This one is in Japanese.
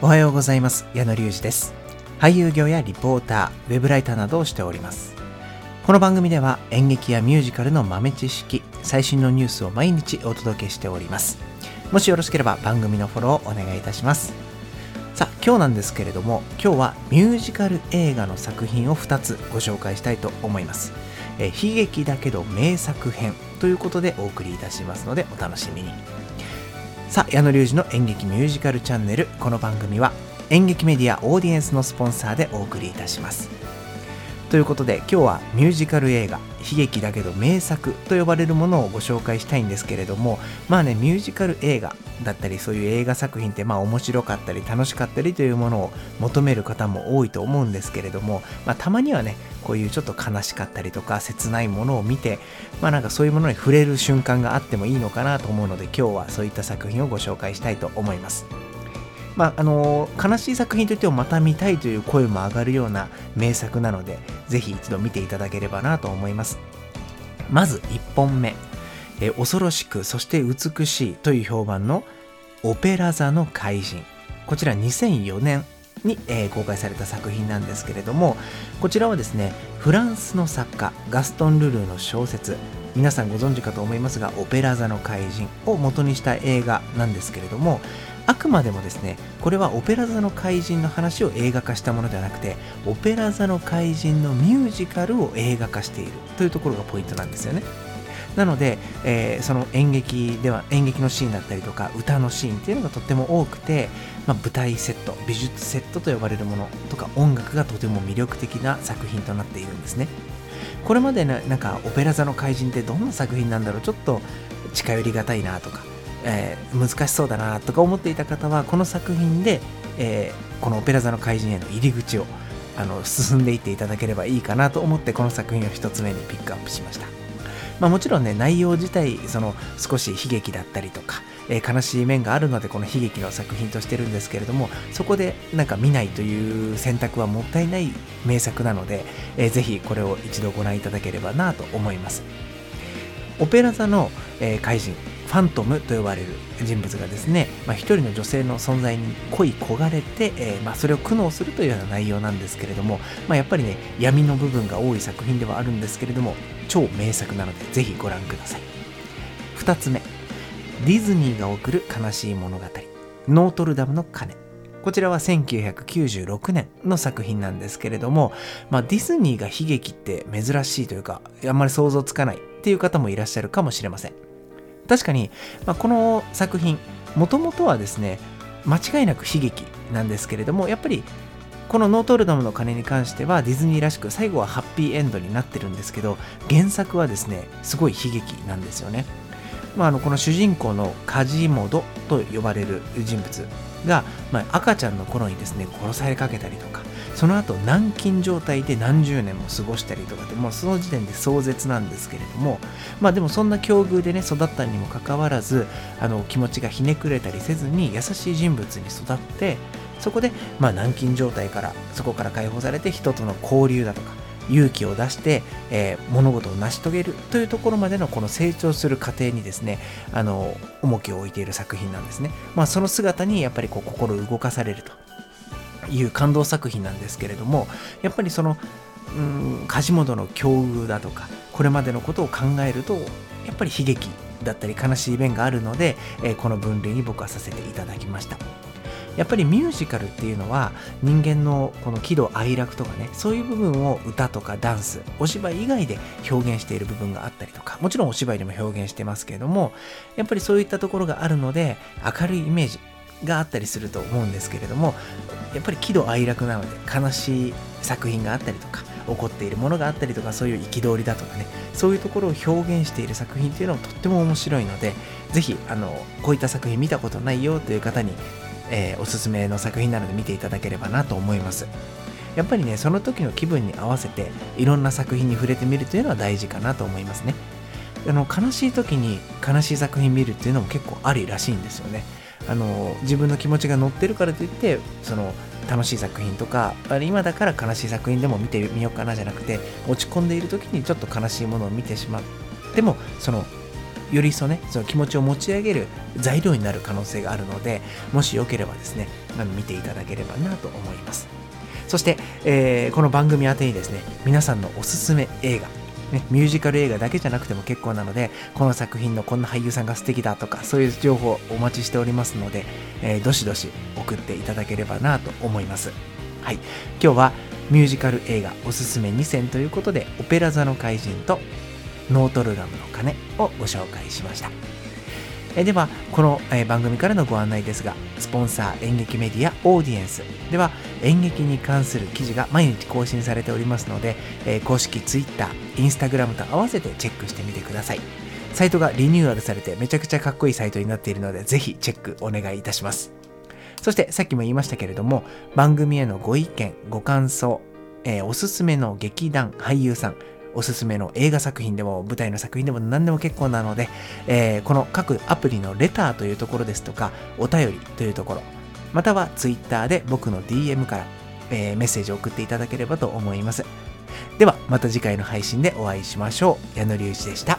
おはようございます。矢野隆二です。俳優業やリポーターウェブライターなどをしております。この番組では演劇やミュージカルの豆知識最新のニュースを毎日お届けしております。もしよろしければ番組のフォローをお願いいたします。さあ今日なんですけれども今日はミュージカル映画の作品を2つご紹介したいと思います。え悲劇だけど名作編ということでお送りいたしますのでお楽しみに。さあ矢野隆二の演劇ミュージカルチャンネル。この番組は演劇メディアオーディエンスのスポンサーでお送りいたします。ということで今日はミュージカル映画悲劇だけど名作と呼ばれるものをご紹介したいんですけれどもまあねミュージカル映画だったりそういう映画作品ってまあ面白かったり楽しかったりというものを求める方も多いと思うんですけれども、まあ、たまにはねこういうちょっと悲しかったりとか切ないものを見てまあなんかそういうものに触れる瞬間があってもいいのかなと思うので今日はそういった作品をご紹介したいと思います。まあ、あの悲しい作品といってもまた見たいという声も上がるような名作なので、ぜひ一度見ていただければなと思います。まず1本目、え恐ろしくそして美しいという評判のオペラ座の怪人。こちら2004年に、えー、公開された作品なんですけれども、こちらはですね、フランスの作家ガストン・ルルーの小説、皆さんご存知かと思いますが、オペラ座の怪人を元にした映画なんですけれども、あくまでもですねこれはオペラ座の怪人の話を映画化したものではなくてオペラ座の怪人のミュージカルを映画化しているというところがポイントなんですよね。なので、えー、その演劇では演劇のシーンだったりとか歌のシーンっていうのがとっても多くて、まあ、舞台セット美術セットと呼ばれるものとか音楽がとても魅力的な作品となっているんですね。これまでななんかオペラ座の怪人ってどんな作品なんだろうちょっと近寄りがたいなとかえー、難しそうだなとか思っていた方はこの作品で、えー、この「オペラ座の怪人」への入り口をあの進んでいっていただければいいかなと思ってこの作品を一つ目にピックアップしました。まあ、もちろんね内容自体その少し悲劇だったりとか、えー、悲しい面があるのでこの悲劇の作品としてるんですけれどもそこでなんか見ないという選択はもったいない名作なので、えー、ぜひこれを一度ご覧いただければなと思いますオペラ座の、え、怪人ファントムと呼ばれる人物がですね、まあ、一人の女性の存在に恋焦がれて、えー、まあ、それを苦悩するというような内容なんですけれども、まあ、やっぱりね闇の部分が多い作品ではあるんですけれども超名作なのでぜひご覧ください。2つ目。ディズニーが送る悲しい物語。ノートルダムの鐘。こちらは1996年の作品なんですけれども、まあ、ディズニーが悲劇って珍しいというかあんまり想像つかないっていう方もいらっしゃるかもしれません。確かに、まあ、この作品もともとはですね間違いなく悲劇なんですけれどもやっぱりこのノートルダムの鐘に関してはディズニーらしく最後はハッピーエンドになってるんですけど原作はですねすごい悲劇なんですよね、まあ、あのこの主人公のカジモドと呼ばれる人物が、まあ、赤ちゃんの頃にですね殺されかけたりとかその後軟禁状態で何十年も過ごしたりとかでもうその時点で壮絶なんですけれどもまあでもそんな境遇でね育ったにもかかわらずあの気持ちがひねくれたりせずに優しい人物に育ってそこでまあ軟禁状態からそこから解放されて人との交流だとか勇気を出して、えー、物事を成し遂げるというところまでのこの成長する過程にですねあの重きを置いている作品なんですね、まあ、その姿にやっぱりこう心動かされると。いう感動作品なんですけれどもやっぱりそのうん梶本の境遇だとかこれまでのことを考えるとやっぱり悲劇だったり悲しい面があるので、えー、この分類に僕はさせていただきました。やっぱりミュージカルっていうのは人間のこの喜怒哀楽とかねそういう部分を歌とかダンスお芝居以外で表現している部分があったりとかもちろんお芝居でも表現してますけれどもやっぱりそういったところがあるので明るいイメージがあったりすると思うんですけれどもやっぱり喜怒哀楽なので悲しい作品があったりとか起こっているものがあったりとかそういう憤りだとかねそういうところを表現している作品っていうのはとっても面白いのでぜひあのこういった作品見たことないよという方に、えー、おすすめの作品なので見ていただければなと思います。やっぱりねその時の気分に合わせていろんな作品に触れてみるというのは大事かなと思いますね。あの悲しい時に悲しい作品見るっていうのも結構ありらしいんですよね。あの自分の気持ちが乗ってるからといってその楽しい作品とか今だから悲しい作品でも見てみようかなじゃなくて落ち込んでいる時にちょっと悲しいものを見てしまってもそのより一層ねその気持ちを持ち上げる材料になる可能性があるのでもしよければですね見ていただければなと思います。そして、えー、この番組宛てにですね皆さんのおすすめ映画ね、ミュージカル映画だけじゃなくても結構なので、この作品のこんな俳優さんが素敵だとか、そういう情報をお待ちしておりますので、えー、どしどし送っていただければなと思います。はい。今日はミュージカル映画おすすめ2選ということで、オペラ座の怪人とノートルダムの鐘をご紹介しました。えでは、この、え番組からのご案内ですが、スポンサー演劇メディアオーディエンスでは演劇に関する記事が毎日更新されておりますので、え公式 Twitter、Instagram と合わせてチェックしてみてください。サイトがリニューアルされてめちゃくちゃかっこいいサイトになっているので、ぜひチェックお願いいたします。そしてさっきも言いましたけれども、番組へのご意見、ご感想、えー、おすすめの劇団、俳優さん、おすすめの映画作品でも舞台の作品でも何でも結構なので、えー、この各アプリのレターというところですとか、お便りというところ、または Twitter で僕の DM から、えー、メッセージを送っていただければと思います。では、また次回の配信でお会いしましょう。矢野隆一でした。